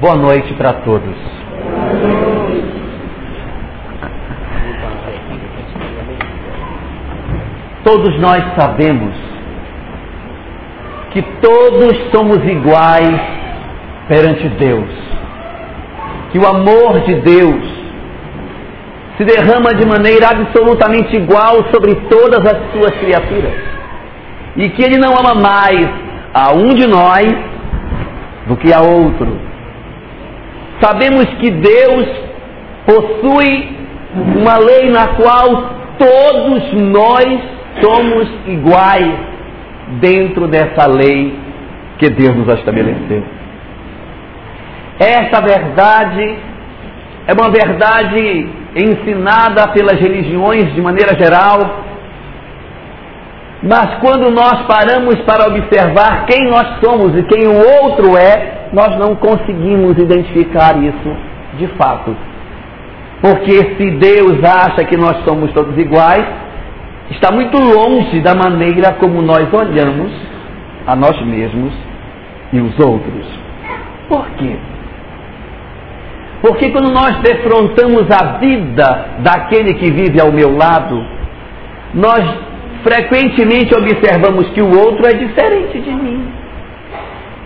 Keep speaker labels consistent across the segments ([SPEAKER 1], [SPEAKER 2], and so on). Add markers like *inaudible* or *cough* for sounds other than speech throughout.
[SPEAKER 1] Boa noite para todos. Todos nós sabemos que todos somos iguais perante Deus. Que o amor de Deus se derrama de maneira absolutamente igual sobre todas as suas criaturas. E que Ele não ama mais a um de nós do que a outro. Sabemos que Deus possui uma lei na qual todos nós somos iguais dentro dessa lei que Deus nos estabeleceu. Essa verdade é uma verdade ensinada pelas religiões de maneira geral, mas quando nós paramos para observar quem nós somos e quem o outro é, nós não conseguimos identificar isso de fato. Porque se Deus acha que nós somos todos iguais, está muito longe da maneira como nós olhamos a nós mesmos e os outros. Por quê? Porque quando nós defrontamos a vida daquele que vive ao meu lado, nós frequentemente observamos que o outro é diferente de mim.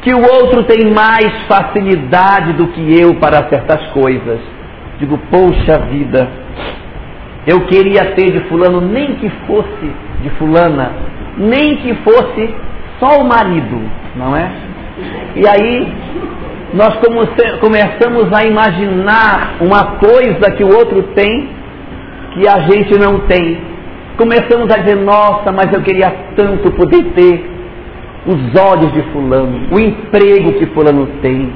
[SPEAKER 1] Que o outro tem mais facilidade do que eu para certas coisas. Digo, poxa vida, eu queria ter de fulano, nem que fosse de fulana, nem que fosse só o marido, não é? E aí nós começamos a imaginar uma coisa que o outro tem que a gente não tem. Começamos a dizer, nossa, mas eu queria tanto poder ter os olhos de fulano, o emprego que fulano tem.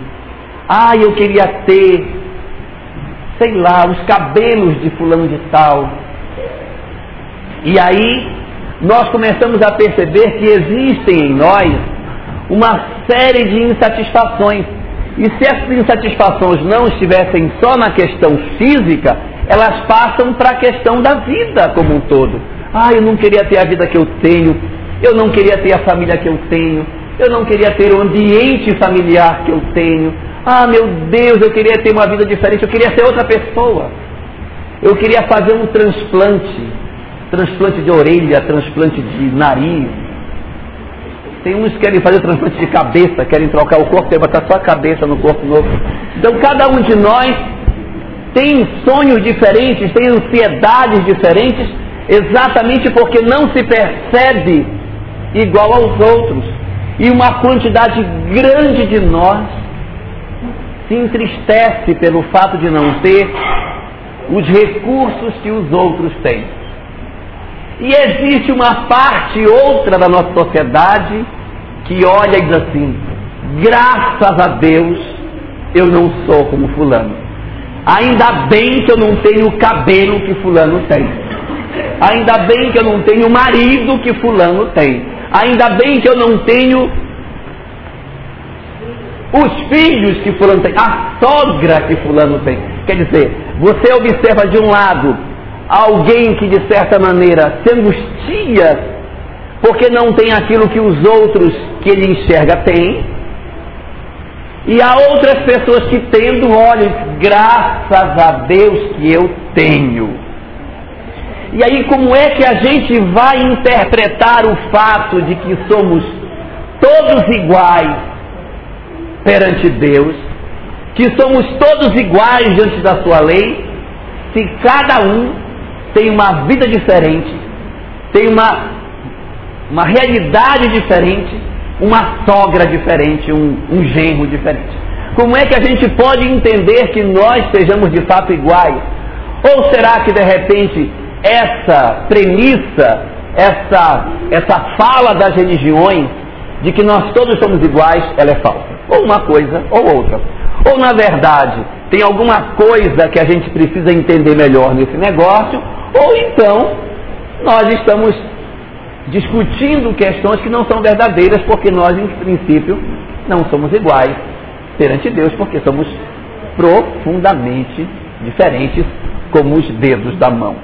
[SPEAKER 1] Ah, eu queria ter sei lá, os cabelos de fulano de tal. E aí nós começamos a perceber que existem em nós uma série de insatisfações. E se essas insatisfações não estivessem só na questão física, elas passam para a questão da vida como um todo. Ah, eu não queria ter a vida que eu tenho, eu não queria ter a família que eu tenho, eu não queria ter o ambiente familiar que eu tenho, ah, meu Deus, eu queria ter uma vida diferente, eu queria ser outra pessoa. Eu queria fazer um transplante, transplante de orelha, transplante de nariz. Tem uns que querem fazer transplante de cabeça, querem trocar o corpo e botar só a cabeça no corpo novo. Então cada um de nós tem sonhos diferentes, tem ansiedades diferentes, exatamente porque não se percebe igual aos outros. E uma quantidade grande de nós se entristece pelo fato de não ter os recursos que os outros têm. E existe uma parte outra da nossa sociedade que olha e diz assim: graças a Deus eu não sou como Fulano. Ainda bem que eu não tenho o cabelo que Fulano tem. Ainda bem que eu não tenho o marido que Fulano tem. Ainda bem que eu não tenho os filhos que fulano tem, a sogra que fulano tem. Quer dizer, você observa de um lado alguém que de certa maneira se angustia porque não tem aquilo que os outros que ele enxerga têm. E há outras pessoas que tendo olhos, graças a Deus que eu tenho. E aí como é que a gente vai interpretar o fato de que somos todos iguais perante Deus, que somos todos iguais diante da sua lei, se cada um tem uma vida diferente, tem uma, uma realidade diferente, uma sogra diferente, um, um genro diferente. Como é que a gente pode entender que nós sejamos de fato iguais? Ou será que de repente essa premissa, essa, essa fala das religiões de que nós todos somos iguais, ela é falsa? Ou uma coisa ou outra. Ou na verdade, tem alguma coisa que a gente precisa entender melhor nesse negócio, ou então nós estamos discutindo questões que não são verdadeiras, porque nós, em princípio, não somos iguais perante Deus, porque somos profundamente diferentes como os dedos da mão.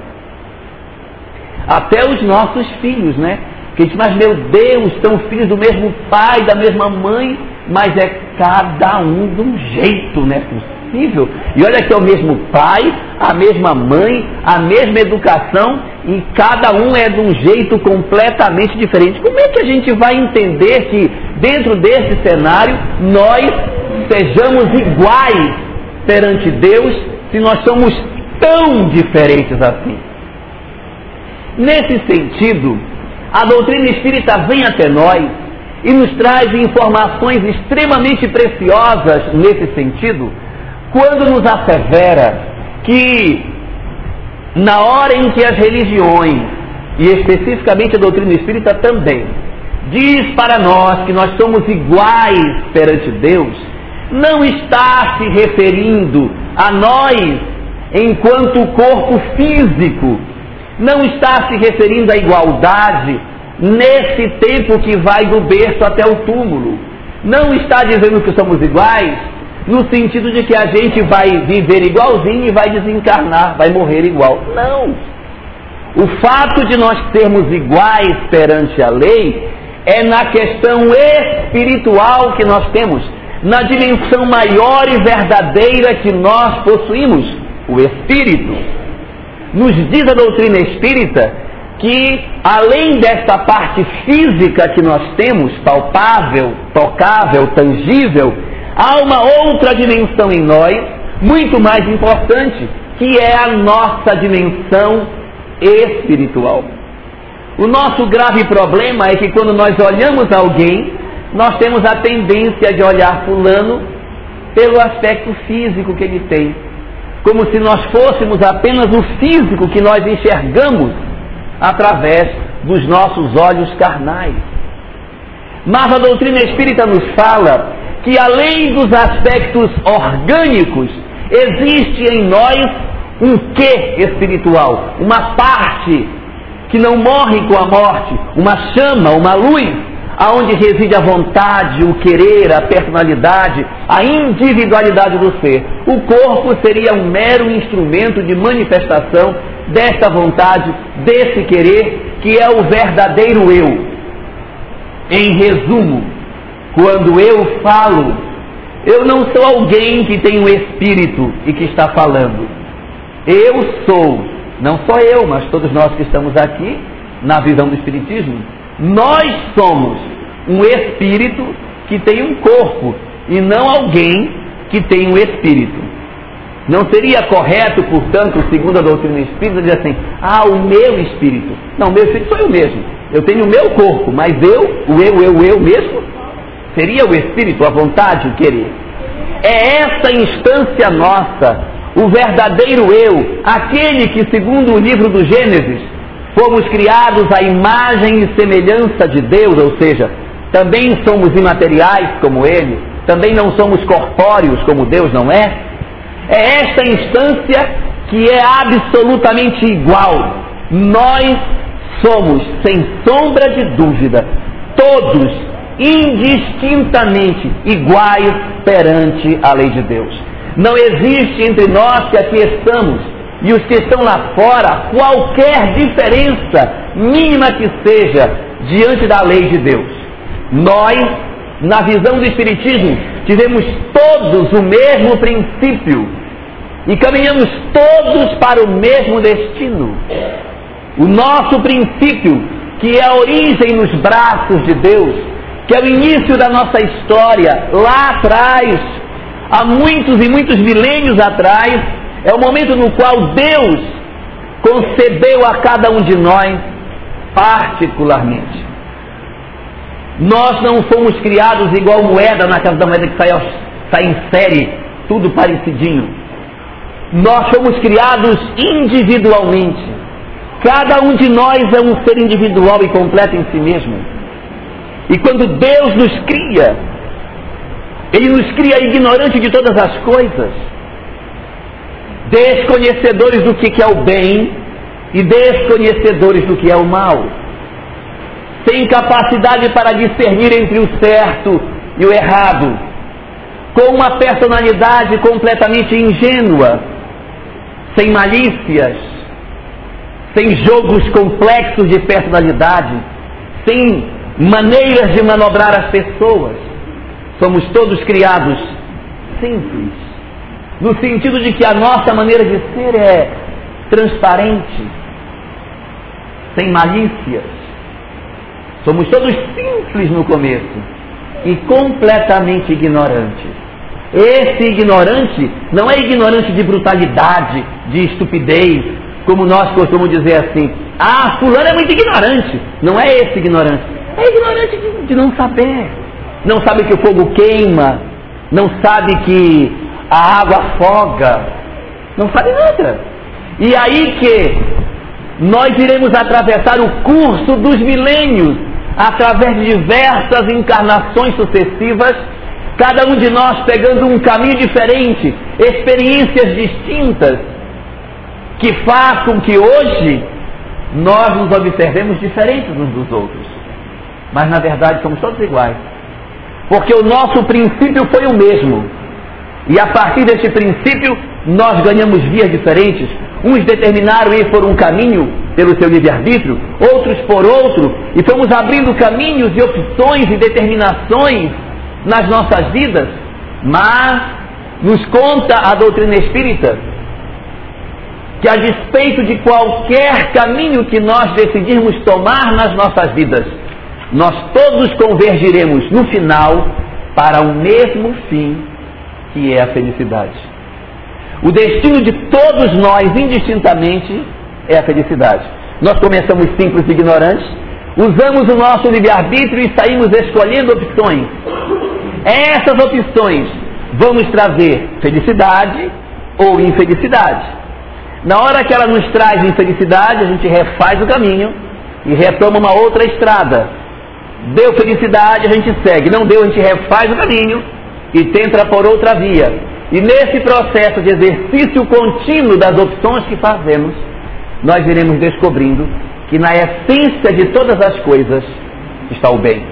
[SPEAKER 1] Até os nossos filhos, né? Que gente, mas meu Deus, são filhos do mesmo pai, da mesma mãe, mas é cada um de um jeito, não é possível. E olha que é o mesmo pai, a mesma mãe, a mesma educação, e cada um é de um jeito completamente diferente. Como é que a gente vai entender que dentro desse cenário nós sejamos iguais perante Deus se nós somos tão diferentes assim? Nesse sentido, a doutrina espírita vem até nós e nos traz informações extremamente preciosas nesse sentido, quando nos assevera que na hora em que as religiões, e especificamente a doutrina espírita também, diz para nós que nós somos iguais perante Deus, não está se referindo a nós enquanto corpo físico, não está se referindo à igualdade nesse tempo que vai do berço até o túmulo. Não está dizendo que somos iguais no sentido de que a gente vai viver igualzinho e vai desencarnar, vai morrer igual. Não. O fato de nós sermos iguais perante a lei é na questão espiritual que nós temos, na dimensão maior e verdadeira que nós possuímos, o espírito. Nos diz a doutrina espírita que, além desta parte física que nós temos, palpável, tocável, tangível, há uma outra dimensão em nós, muito mais importante, que é a nossa dimensão espiritual. O nosso grave problema é que quando nós olhamos alguém, nós temos a tendência de olhar fulano pelo aspecto físico que ele tem, como se nós fôssemos apenas o físico que nós enxergamos através dos nossos olhos carnais. Mas a doutrina espírita nos fala que além dos aspectos orgânicos, existe em nós um quê espiritual, uma parte que não morre com a morte, uma chama, uma luz, aonde reside a vontade, o querer, a personalidade, a individualidade do ser. O corpo seria um mero instrumento de manifestação desta vontade, desse querer, que é o verdadeiro eu. Em resumo, quando eu falo, eu não sou alguém que tem um espírito e que está falando. Eu sou, não só eu, mas todos nós que estamos aqui, na visão do Espiritismo, nós somos um espírito que tem um corpo e não alguém que tem um espírito. Não seria correto, portanto, segundo a doutrina espírita, dizer assim: ah, o meu espírito. Não, meu espírito sou eu mesmo. Eu tenho o meu corpo, mas eu, o eu, eu, eu mesmo, seria o espírito, a vontade, o querer. É essa instância nossa, o verdadeiro eu, aquele que, segundo o livro do Gênesis, fomos criados à imagem e semelhança de Deus, ou seja, também somos imateriais como Ele, também não somos corpóreos como Deus não é. É esta instância que é absolutamente igual. Nós somos, sem sombra de dúvida, todos indistintamente iguais perante a lei de Deus. Não existe entre nós que aqui estamos e os que estão lá fora qualquer diferença, mínima que seja, diante da lei de Deus. Nós, na visão do Espiritismo, tivemos todos o mesmo princípio e caminhamos todos para o mesmo destino. O nosso princípio, que é a origem nos braços de Deus, que é o início da nossa história, lá atrás, há muitos e muitos milênios atrás, é o momento no qual Deus concebeu a cada um de nós particularmente. Nós não fomos criados igual moeda na casa da moeda que sai, sai em série, tudo parecidinho. Nós fomos criados individualmente. Cada um de nós é um ser individual e completo em si mesmo. E quando Deus nos cria, Ele nos cria ignorante de todas as coisas, desconhecedores do que é o bem e desconhecedores do que é o mal, sem capacidade para discernir entre o certo e o errado, com uma personalidade completamente ingênua, sem malícias, sem jogos complexos de personalidade, sem maneiras de manobrar as pessoas. somos todos criados simples, no sentido de que a nossa maneira de ser é transparente, sem malícias. Somos todos simples no começo e completamente ignorantes. Esse ignorante não é ignorante de brutalidade, de estupidez, como nós costumamos dizer assim. Ah, fulano é muito ignorante. Não é esse ignorante. É ignorante de, de não saber. Não sabe que o fogo queima. Não sabe que a água afoga. Não sabe nada. E aí que nós iremos atravessar o curso dos milênios através de diversas encarnações sucessivas cada um de nós pegando um caminho diferente, experiências distintas, que façam que hoje nós nos observemos diferentes uns dos outros. Mas na verdade somos todos iguais. Porque o nosso princípio foi o mesmo. E a partir desse princípio nós ganhamos vias diferentes. Uns determinaram ir por um caminho pelo seu livre-arbítrio, outros por outro, e fomos abrindo caminhos e opções e determinações nas nossas vidas, mas nos conta a doutrina espírita que, a despeito de qualquer caminho que nós decidirmos tomar nas nossas vidas, nós todos convergiremos no final para o mesmo fim, que é a felicidade. O destino de todos nós, indistintamente, é a felicidade. Nós começamos simples e ignorantes, usamos o nosso livre-arbítrio e saímos escolhendo opções. Essas opções vão nos trazer felicidade ou infelicidade. Na hora que ela nos traz infelicidade, a gente refaz o caminho e retoma uma outra estrada. Deu felicidade, a gente segue. Não deu, a gente refaz o caminho e tenta por outra via. E nesse processo de exercício contínuo das opções que fazemos, nós iremos descobrindo que na essência de todas as coisas está o bem.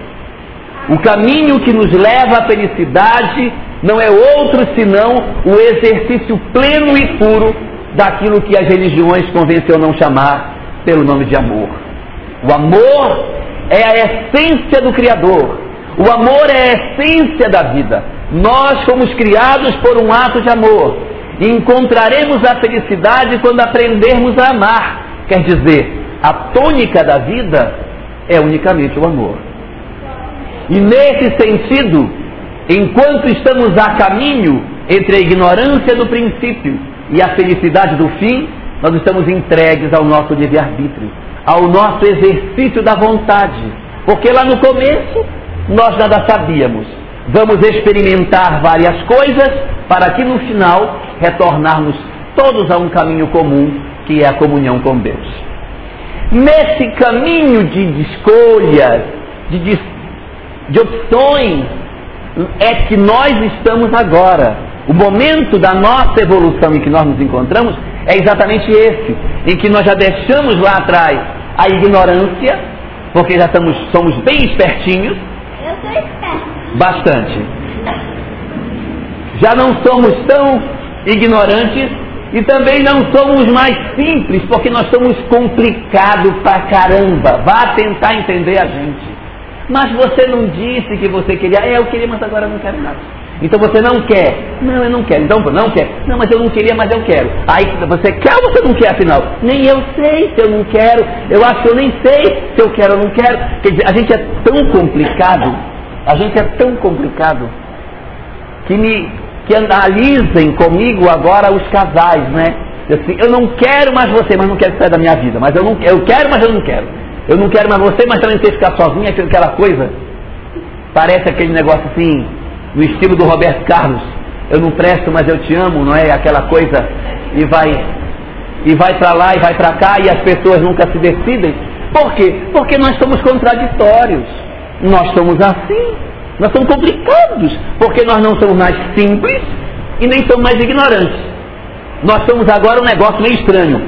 [SPEAKER 1] O caminho que nos leva à felicidade não é outro senão o exercício pleno e puro daquilo que as religiões convencionam chamar pelo nome de amor. O amor é a essência do Criador. O amor é a essência da vida. Nós fomos criados por um ato de amor. E encontraremos a felicidade quando aprendermos a amar. Quer dizer, a tônica da vida é unicamente o amor. E nesse sentido, enquanto estamos a caminho entre a ignorância do princípio e a felicidade do fim, nós estamos entregues ao nosso livre-arbítrio, ao nosso exercício da vontade. Porque lá no começo nós nada sabíamos. Vamos experimentar várias coisas para que no final retornarmos todos a um caminho comum, que é a comunhão com Deus. Nesse caminho de escolhas, de de opções é que nós estamos agora. O momento da nossa evolução em que nós nos encontramos é exatamente esse, em que nós já deixamos lá atrás a ignorância, porque já estamos, somos bem espertinhos.
[SPEAKER 2] Eu sou esperto.
[SPEAKER 1] Bastante. Já não somos tão ignorantes e também não somos mais simples, porque nós somos complicados pra caramba. Vá tentar entender a gente. Mas você não disse que você queria. É, eu queria, mas agora eu não quero nada. Então você não quer. Não, eu não quero. Então não quer. Não, mas eu não queria, mas eu quero. Aí você quer ou você não quer afinal? Nem eu sei se eu não quero. Eu acho que eu nem sei se eu quero ou não quero. Quer dizer, a gente é tão complicado. A gente é tão complicado que me que analisem comigo agora os casais, né? Assim, eu não quero mais você, mas não quero sair da minha vida. Mas eu não eu quero, mas eu não quero. Eu não quero mais você, mas também ter que ficar sozinha, aquela coisa. Parece aquele negócio assim, no estilo do Roberto Carlos. Eu não presto, mas eu te amo, não é? Aquela coisa. E vai, e vai para lá e vai para cá e as pessoas nunca se decidem. Por quê? Porque nós somos contraditórios. Nós somos assim. Nós somos complicados. Porque nós não somos mais simples e nem somos mais ignorantes. Nós somos agora um negócio meio estranho.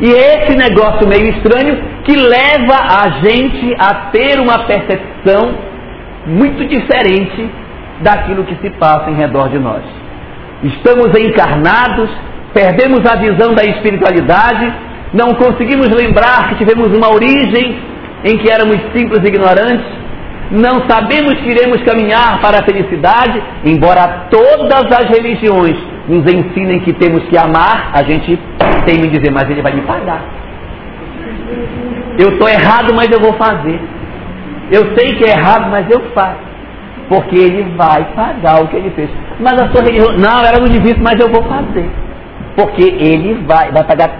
[SPEAKER 1] E esse negócio meio estranho que leva a gente a ter uma percepção muito diferente daquilo que se passa em redor de nós. Estamos encarnados, perdemos a visão da espiritualidade, não conseguimos lembrar que tivemos uma origem em que éramos simples e ignorantes, Não sabemos que iremos caminhar para a felicidade, embora todas as religiões nos ensinem que temos que amar, a gente tem que dizer, mas ele vai me pagar. Eu estou errado, mas eu vou fazer. Eu sei que é errado, mas eu faço. Porque ele vai pagar o que ele fez. Mas a sua religião, não, era muito difícil, mas eu vou fazer. Porque ele vai, vai pagar.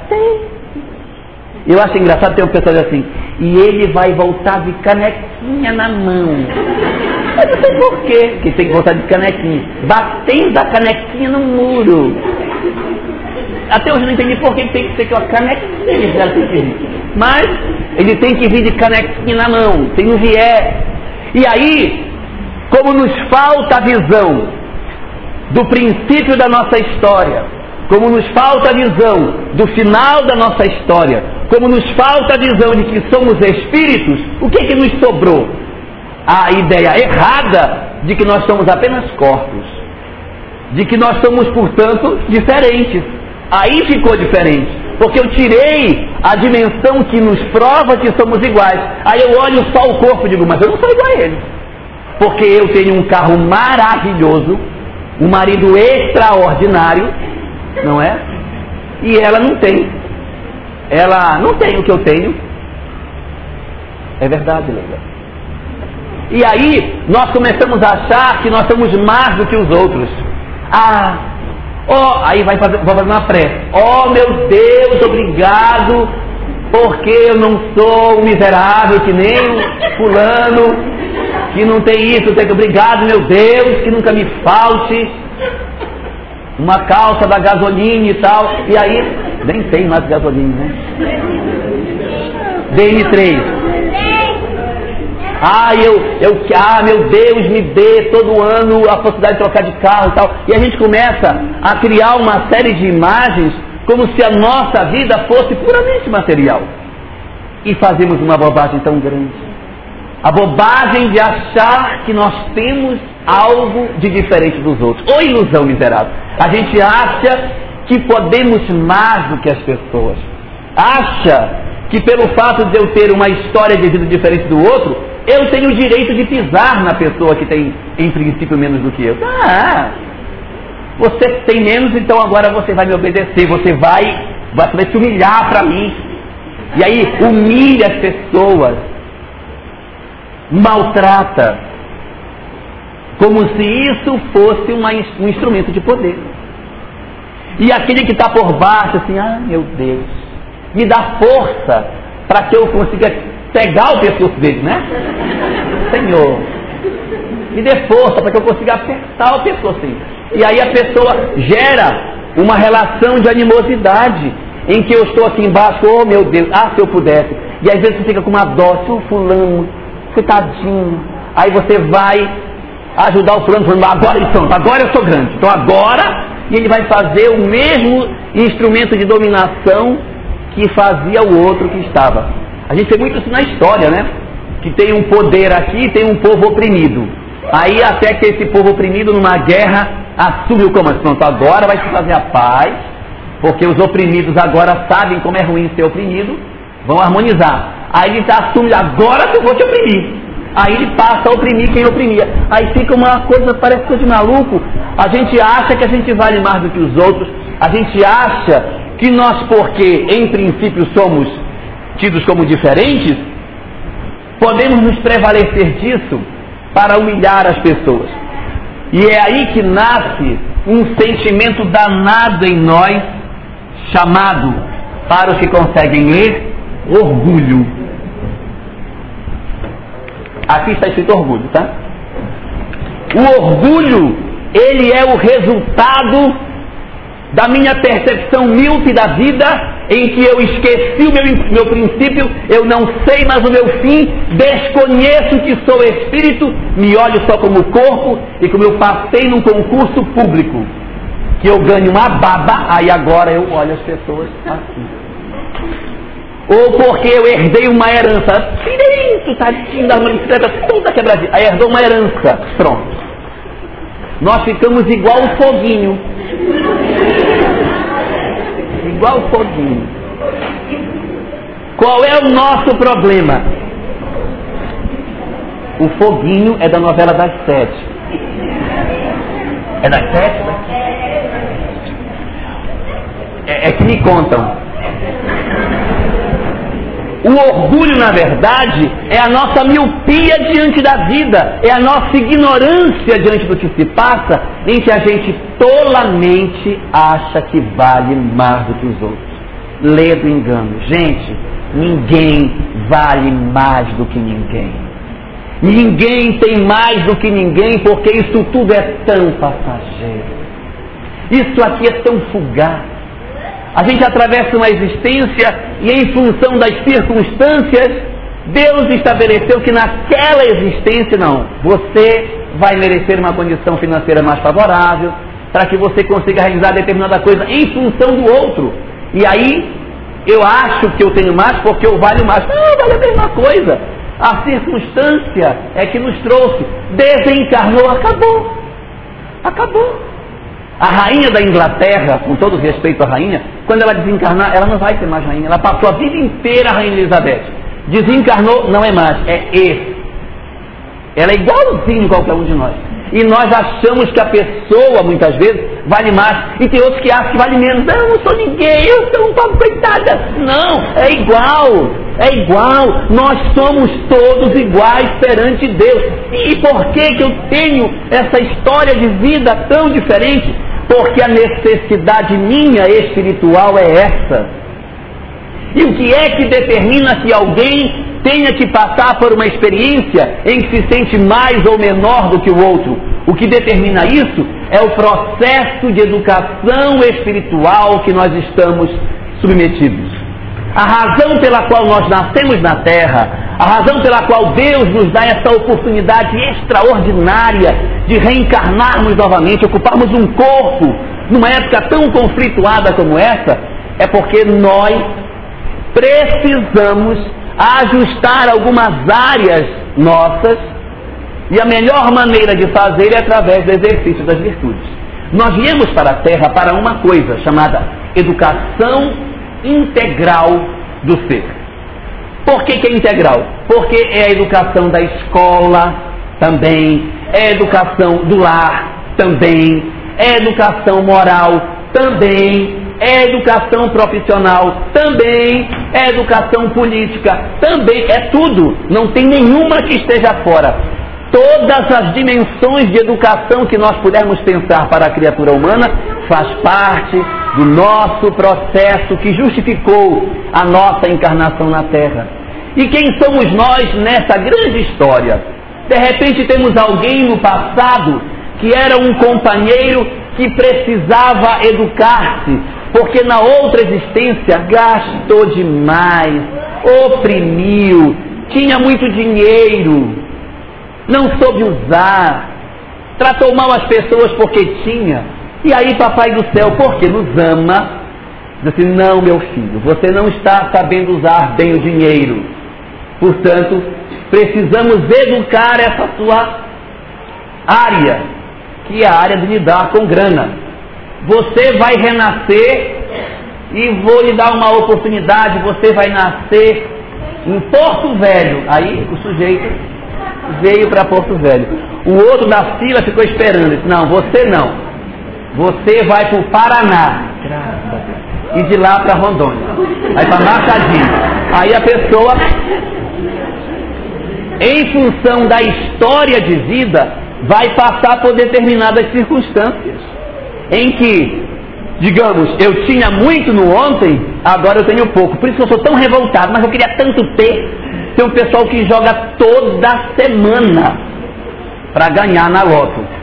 [SPEAKER 1] Tem. Eu acho engraçado ter um pessoal assim, e ele vai voltar de canequinha na mão. Mas não sei por quê que tem que voltar de canequinha. Batendo a canequinha no muro. Até hoje não entendi por que tem que ser aquela canequinha. Mas ele tem que vir de canequinha na mão, se não vier. E aí, como nos falta a visão do princípio da nossa história, como nos falta a visão do final da nossa história, como nos falta a visão de que somos espíritos, o que, que nos sobrou? A ideia errada de que nós somos apenas corpos, de que nós somos, portanto, diferentes. Aí ficou diferente, porque eu tirei a dimensão que nos prova que somos iguais. Aí eu olho só o corpo e digo, mas eu não sou igual a ele. Porque eu tenho um carro maravilhoso, um marido extraordinário, não é? E ela não tem. Ela não tem o que eu tenho. É verdade, Leila. E aí nós começamos a achar que nós somos mais do que os outros. Ah, oh, aí vai fazer, vou fazer uma prece. Oh meu Deus, obrigado, porque eu não sou um miserável que nem fulano, que não tem isso, tem que obrigado, meu Deus, que nunca me falte uma calça da gasolina e tal. E aí, nem tem mais gasolina, né? DN3. Ah, eu, eu, ah, meu Deus, me dê todo ano a possibilidade de trocar de carro e tal. E a gente começa a criar uma série de imagens como se a nossa vida fosse puramente material. E fazemos uma bobagem tão grande. A bobagem de achar que nós temos algo de diferente dos outros. Ou ilusão miserável. A gente acha que podemos mais do que as pessoas. Acha que pelo fato de eu ter uma história de vida diferente do outro, eu tenho o direito de pisar na pessoa que tem, em princípio, menos do que eu. Ah, você tem menos, então agora você vai me obedecer, você vai, você vai se humilhar para mim. E aí humilha as pessoas maltrata, como se isso fosse uma, um instrumento de poder. E aquele que está por baixo, assim, ah, meu Deus, me dá força para que eu consiga pegar o pescoço dele, né? *laughs* Senhor, me dê força para que eu consiga apertar o pescoço dele. E aí a pessoa gera uma relação de animosidade em que eu estou aqui embaixo, oh meu Deus, ah, se eu pudesse. E às vezes você fica com uma dó, o fulano coitadinho. Aí você vai ajudar o fulano falando, agora pronto, agora eu sou grande. Então agora, ele vai fazer o mesmo instrumento de dominação que fazia o outro que estava. A gente vê muito isso na história, né? Que tem um poder aqui e tem um povo oprimido. Aí até que esse povo oprimido numa guerra assume o comando. Pronto, agora vai se fazer a paz, porque os oprimidos agora sabem como é ruim ser oprimido, vão harmonizar. Aí ele assume, agora que eu vou te oprimir. Aí ele passa a oprimir quem oprimia. Aí fica uma coisa, parece coisa de maluco. A gente acha que a gente vale mais do que os outros. A gente acha que nós, porque em princípio somos tidos como diferentes, podemos nos prevalecer disso para humilhar as pessoas. E é aí que nasce um sentimento danado em nós, chamado, para os que conseguem ler, orgulho. Aqui está escrito orgulho, tá? O orgulho, ele é o resultado da minha percepção míope da vida, em que eu esqueci o meu, meu princípio, eu não sei mais o meu fim, desconheço que sou espírito, me olho só como corpo, e como eu passei num concurso público, que eu ganho uma baba, aí agora eu olho as pessoas assim ou porque eu herdei uma herança. Filhinho, tadinho da bicicleta toda quebradinha. Aí herdou uma herança. Pronto. Nós ficamos igual o foguinho. Igual o foguinho. Qual é o nosso problema? O foguinho é da novela das sete. É das sete? É, é que me contam. O orgulho, na verdade, é a nossa miopia diante da vida, é a nossa ignorância diante do que se passa, em que a gente tolamente acha que vale mais do que os outros. Lê do engano. Gente, ninguém vale mais do que ninguém. Ninguém tem mais do que ninguém, porque isso tudo é tão passageiro. Isso aqui é tão fugaz. A gente atravessa uma existência e, em função das circunstâncias, Deus estabeleceu que naquela existência, não, você vai merecer uma condição financeira mais favorável, para que você consiga realizar determinada coisa em função do outro. E aí, eu acho que eu tenho mais porque eu valho mais. Não, vale a mesma coisa. A circunstância é que nos trouxe, desencarnou, acabou. Acabou. A rainha da Inglaterra, com todo respeito à rainha, quando ela desencarnar, ela não vai ser mais rainha. Ela passou a vida inteira a rainha Elizabeth. Desencarnou, não é mais, é esse. Ela é igualzinho a qualquer um de nós. E nós achamos que a pessoa, muitas vezes, vale mais. E tem outros que acham que vale menos. Não, eu não sou ninguém, eu sou um pobre coitada. Não, é igual. É igual. Nós somos todos iguais perante Deus. E por que, que eu tenho essa história de vida tão diferente? Porque a necessidade minha espiritual é essa. E o que é que determina que alguém tenha que passar por uma experiência em que se sente mais ou menor do que o outro? O que determina isso é o processo de educação espiritual que nós estamos submetidos. A razão pela qual nós nascemos na terra, a razão pela qual Deus nos dá essa oportunidade extraordinária de reencarnarmos novamente, ocuparmos um corpo numa época tão conflituada como essa, é porque nós precisamos ajustar algumas áreas nossas e a melhor maneira de fazer é através do exercício das virtudes. Nós viemos para a Terra para uma coisa chamada educação integral do ser. Por que, que é integral? Porque é a educação da escola também, é a educação do lar também, é a educação moral também, é educação profissional também, é educação política também, é tudo. Não tem nenhuma que esteja fora. Todas as dimensões de educação que nós pudermos pensar para a criatura humana faz parte do nosso processo que justificou a nossa encarnação na Terra. E quem somos nós nessa grande história? De repente temos alguém no passado que era um companheiro que precisava educar-se, porque na outra existência gastou demais, oprimiu, tinha muito dinheiro, não soube usar, tratou mal as pessoas porque tinha. E aí, papai do céu, porque nos ama, diz assim: não, meu filho, você não está sabendo usar bem o dinheiro. Portanto, precisamos educar essa sua área, que é a área de lidar com grana. Você vai renascer e vou lhe dar uma oportunidade, você vai nascer em Porto Velho. Aí o sujeito veio para Porto Velho. O outro da fila ficou esperando. Disse, não, você não. Você vai para o Paraná. E de lá para Rondônia. Aí para Machadinho. Aí a pessoa, em função da história de vida, vai passar por determinadas circunstâncias em que, digamos, eu tinha muito no ontem, agora eu tenho pouco. Por isso que eu sou tão revoltado, mas eu queria tanto ter. Tem um pessoal que joga toda semana para ganhar na loto.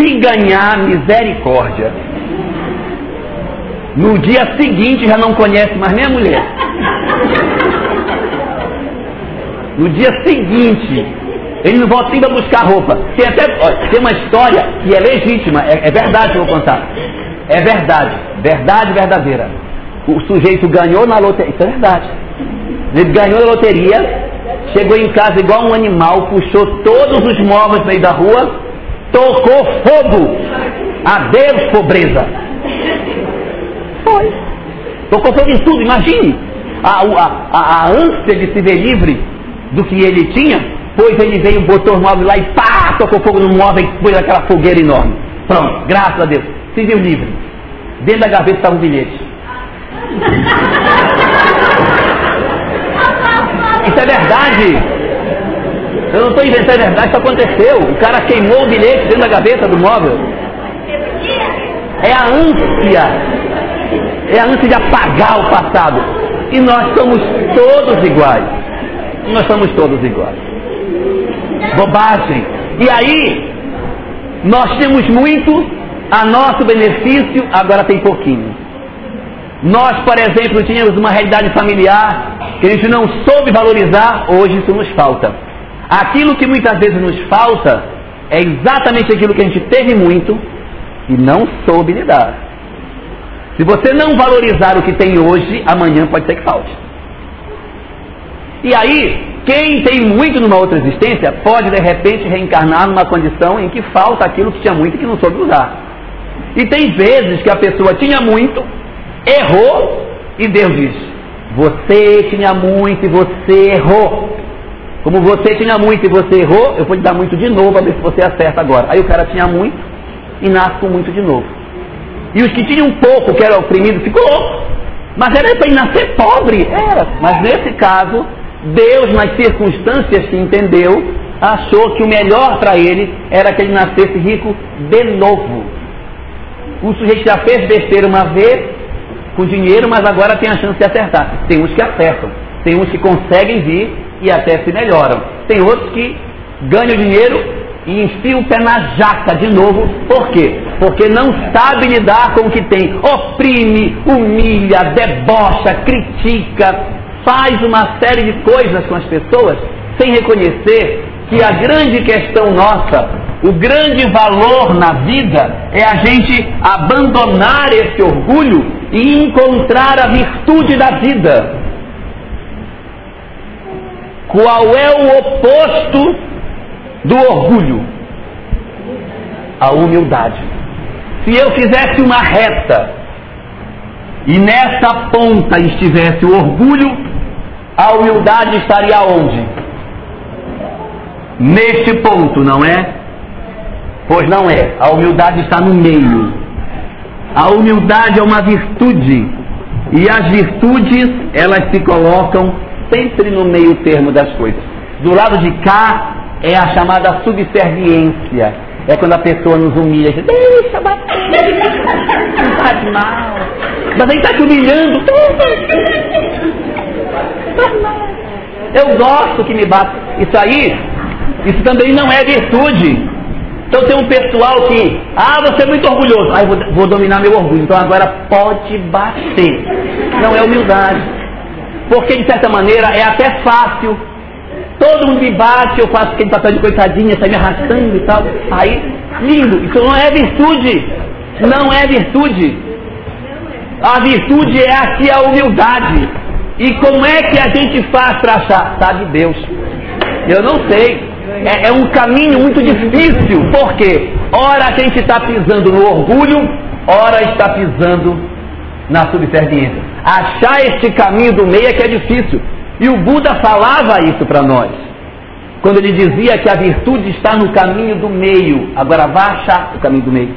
[SPEAKER 1] Se ganhar, misericórdia. No dia seguinte já não conhece mais nem a mulher. No dia seguinte, ele não volta para buscar roupa. Tem até tem uma história que é legítima, é, é verdade que eu vou contar. É verdade, verdade verdadeira. O sujeito ganhou na loteria, isso é verdade. Ele ganhou na loteria, chegou em casa igual um animal, puxou todos os móveis no meio da rua, tocou fogo. Adeus, pobreza. Foi. Tocou fogo em tudo, imagine. A, a, a, a ânsia de se ver livre do que ele tinha depois ele veio, botou o móvel lá e pá, tocou fogo no móvel e pôs aquela fogueira enorme. Pronto, graças a Deus. Se viu livre. Dentro da gaveta estava um bilhete. *laughs* Isso é verdade. Eu não estou inventando, é verdade, isso aconteceu. O cara queimou o bilhete dentro da gaveta do móvel. É a ânsia. É a ânsia de apagar o passado. E nós somos todos iguais. Nós somos todos iguais. Bobagem. E aí, nós temos muito a nosso benefício, agora tem pouquinho. Nós, por exemplo, tínhamos uma realidade familiar que a gente não soube valorizar, hoje isso nos falta. Aquilo que muitas vezes nos falta é exatamente aquilo que a gente teve muito e não soube lidar. Se você não valorizar o que tem hoje, amanhã pode ser que falte. E aí, quem tem muito numa outra existência pode de repente reencarnar numa condição em que falta aquilo que tinha muito e que não soube usar. E tem vezes que a pessoa tinha muito, errou e Deus diz: Você tinha muito e você errou. Como você tinha muito e você errou, eu vou te dar muito de novo para ver se você acerta agora. Aí o cara tinha muito e nasce com muito de novo. E os que tinham pouco, que era oprimido, ficou louco. Mas era para ele nascer pobre. Era. Mas nesse caso, Deus, nas circunstâncias que entendeu, achou que o melhor para ele era que ele nascesse rico de novo. O sujeito já fez besteira uma vez com dinheiro, mas agora tem a chance de acertar. Tem uns que acertam, tem uns que conseguem vir e até se melhoram. Tem outros que ganham dinheiro e enfia o pé na jaca de novo. Por quê? Porque não sabe lidar com o que tem. Oprime, humilha, debocha, critica, faz uma série de coisas com as pessoas sem reconhecer que a grande questão nossa, o grande valor na vida é a gente abandonar esse orgulho e encontrar a virtude da vida. Qual é o oposto do orgulho a humildade. Se eu fizesse uma reta e nessa ponta estivesse o orgulho, a humildade estaria onde? Neste ponto, não é? Pois não é. A humildade está no meio. A humildade é uma virtude. E as virtudes, elas se colocam sempre no meio termo das coisas. Do lado de cá é a chamada subserviência. É quando a pessoa nos humilha, diz, deixa bater, não faz mal. Mas aí está te humilhando. Eu gosto que me bata. Isso aí, isso também não é virtude. Então tem um pessoal que, ah, você é muito orgulhoso. Ah, vou, vou dominar meu orgulho. Então agora pode bater. Não é humildade. Porque de certa maneira é até fácil todo mundo me bate, eu faço aquele papel de coitadinha, sai me arrastando e tal. Aí, lindo, isso não é virtude. Não é virtude. A virtude é aqui a humildade. E como é que a gente faz para achar? Sabe Deus. Eu não sei. É, é, um caminho muito difícil. Por quê? Ora a gente está pisando no orgulho, ora está pisando na subserviência. Achar este caminho do meio é que é difícil. E o Buda falava isso para nós. Quando ele dizia que a virtude está no caminho do meio. Agora vá achar o caminho do meio.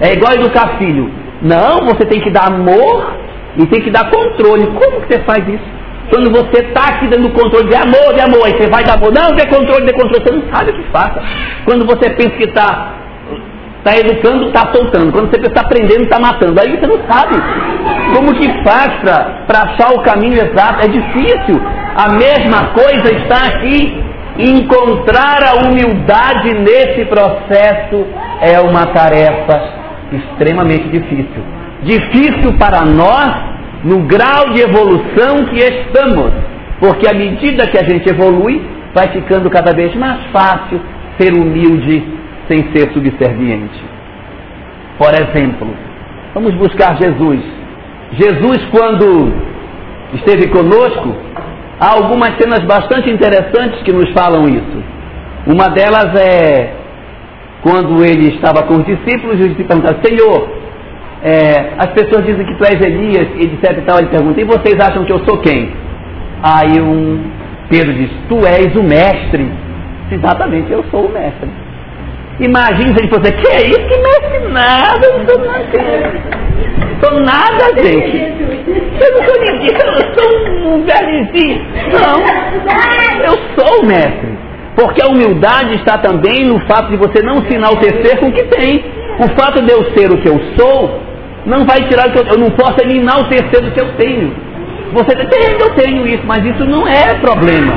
[SPEAKER 1] É igual educar filho. Não, você tem que dar amor e tem que dar controle. Como que você faz isso? Quando você está aqui dando controle de amor, de amor, aí você vai dar amor. Não, dê controle, dê controle. Você não sabe o que faça. Quando você pensa que está Está educando, está soltando. Quando você está aprendendo, está matando. Aí você não sabe como que faz para achar o caminho exato. É difícil. A mesma coisa está aqui. Encontrar a humildade nesse processo é uma tarefa extremamente difícil. Difícil para nós no grau de evolução que estamos. Porque à medida que a gente evolui, vai ficando cada vez mais fácil ser humilde sem ser subserviente. Por exemplo, vamos buscar Jesus. Jesus, quando esteve conosco, há algumas cenas bastante interessantes que nos falam isso. Uma delas é quando ele estava com os discípulos e os discípulos perguntaram, Senhor, é, as pessoas dizem que tu és Elias, e etc e tal, ele pergunta, e vocês acham que eu sou quem? Aí um Pedro diz: Tu és o mestre. Exatamente, eu sou o mestre. Imagine se ele fosse, que é isso? Que mestre nada, não sou nada. Sou nada, gente. Eu não sou ninguém, eu sou um velhozinho. Não, eu sou o mestre. Porque a humildade está também no fato de você não se enaltecer com o que tem. O fato de eu ser o que eu sou não vai tirar o que eu, eu não posso me enaltecer do que eu tenho. Você tem, eu tenho isso, mas isso não é problema.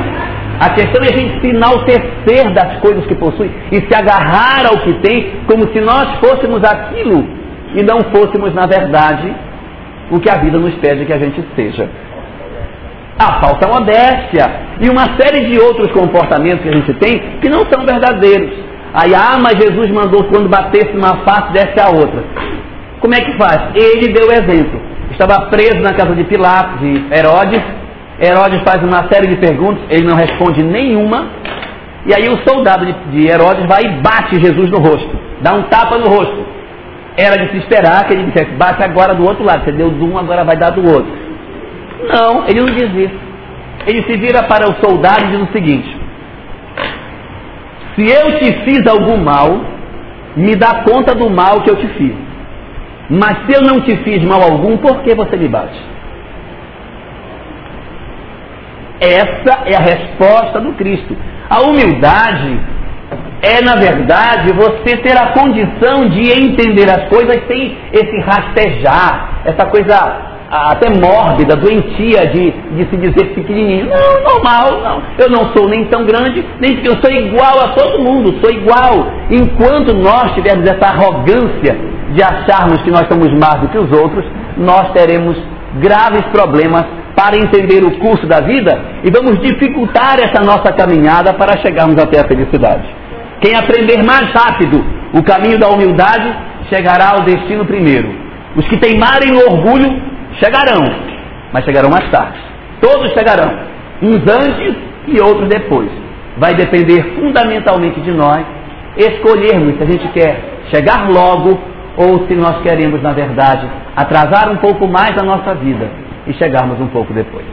[SPEAKER 1] A questão é a gente se enaltecer das coisas que possui e se agarrar ao que tem, como se nós fôssemos aquilo e não fôssemos, na verdade, o que a vida nos pede que a gente seja. A falta modéstia e uma série de outros comportamentos que a gente tem que não são verdadeiros. Aí, ah, mas Jesus mandou quando batesse uma face, desce a outra. Como é que faz? Ele deu exemplo. Estava preso na casa de Pilatos e Herodes. Herodes faz uma série de perguntas, ele não responde nenhuma. E aí o soldado de Herodes vai e bate Jesus no rosto, dá um tapa no rosto. Era de se esperar que ele dissesse, bate agora do outro lado, você deu de um, agora vai dar do outro. Não, ele não diz isso. Ele se vira para o soldado e diz o seguinte: Se eu te fiz algum mal, me dá conta do mal que eu te fiz. Mas se eu não te fiz mal algum, por que você me bate? Essa é a resposta do Cristo. A humildade é, na verdade, você ter a condição de entender as coisas sem esse rastejar, essa coisa até mórbida, doentia de, de se dizer pequenininho. Não, normal, não. Eu não sou nem tão grande, nem eu sou igual a todo mundo, sou igual. Enquanto nós tivermos essa arrogância de acharmos que nós somos mais do que os outros, nós teremos graves problemas para entender o curso da vida e vamos dificultar essa nossa caminhada para chegarmos até a felicidade. Quem aprender mais rápido o caminho da humildade chegará ao destino primeiro. Os que teimarem no orgulho chegarão, mas chegarão mais tarde. Todos chegarão, uns antes e outros depois. Vai depender fundamentalmente de nós escolhermos se a gente quer chegar logo ou se nós queremos, na verdade, atrasar um pouco mais a nossa vida e chegarmos um pouco depois.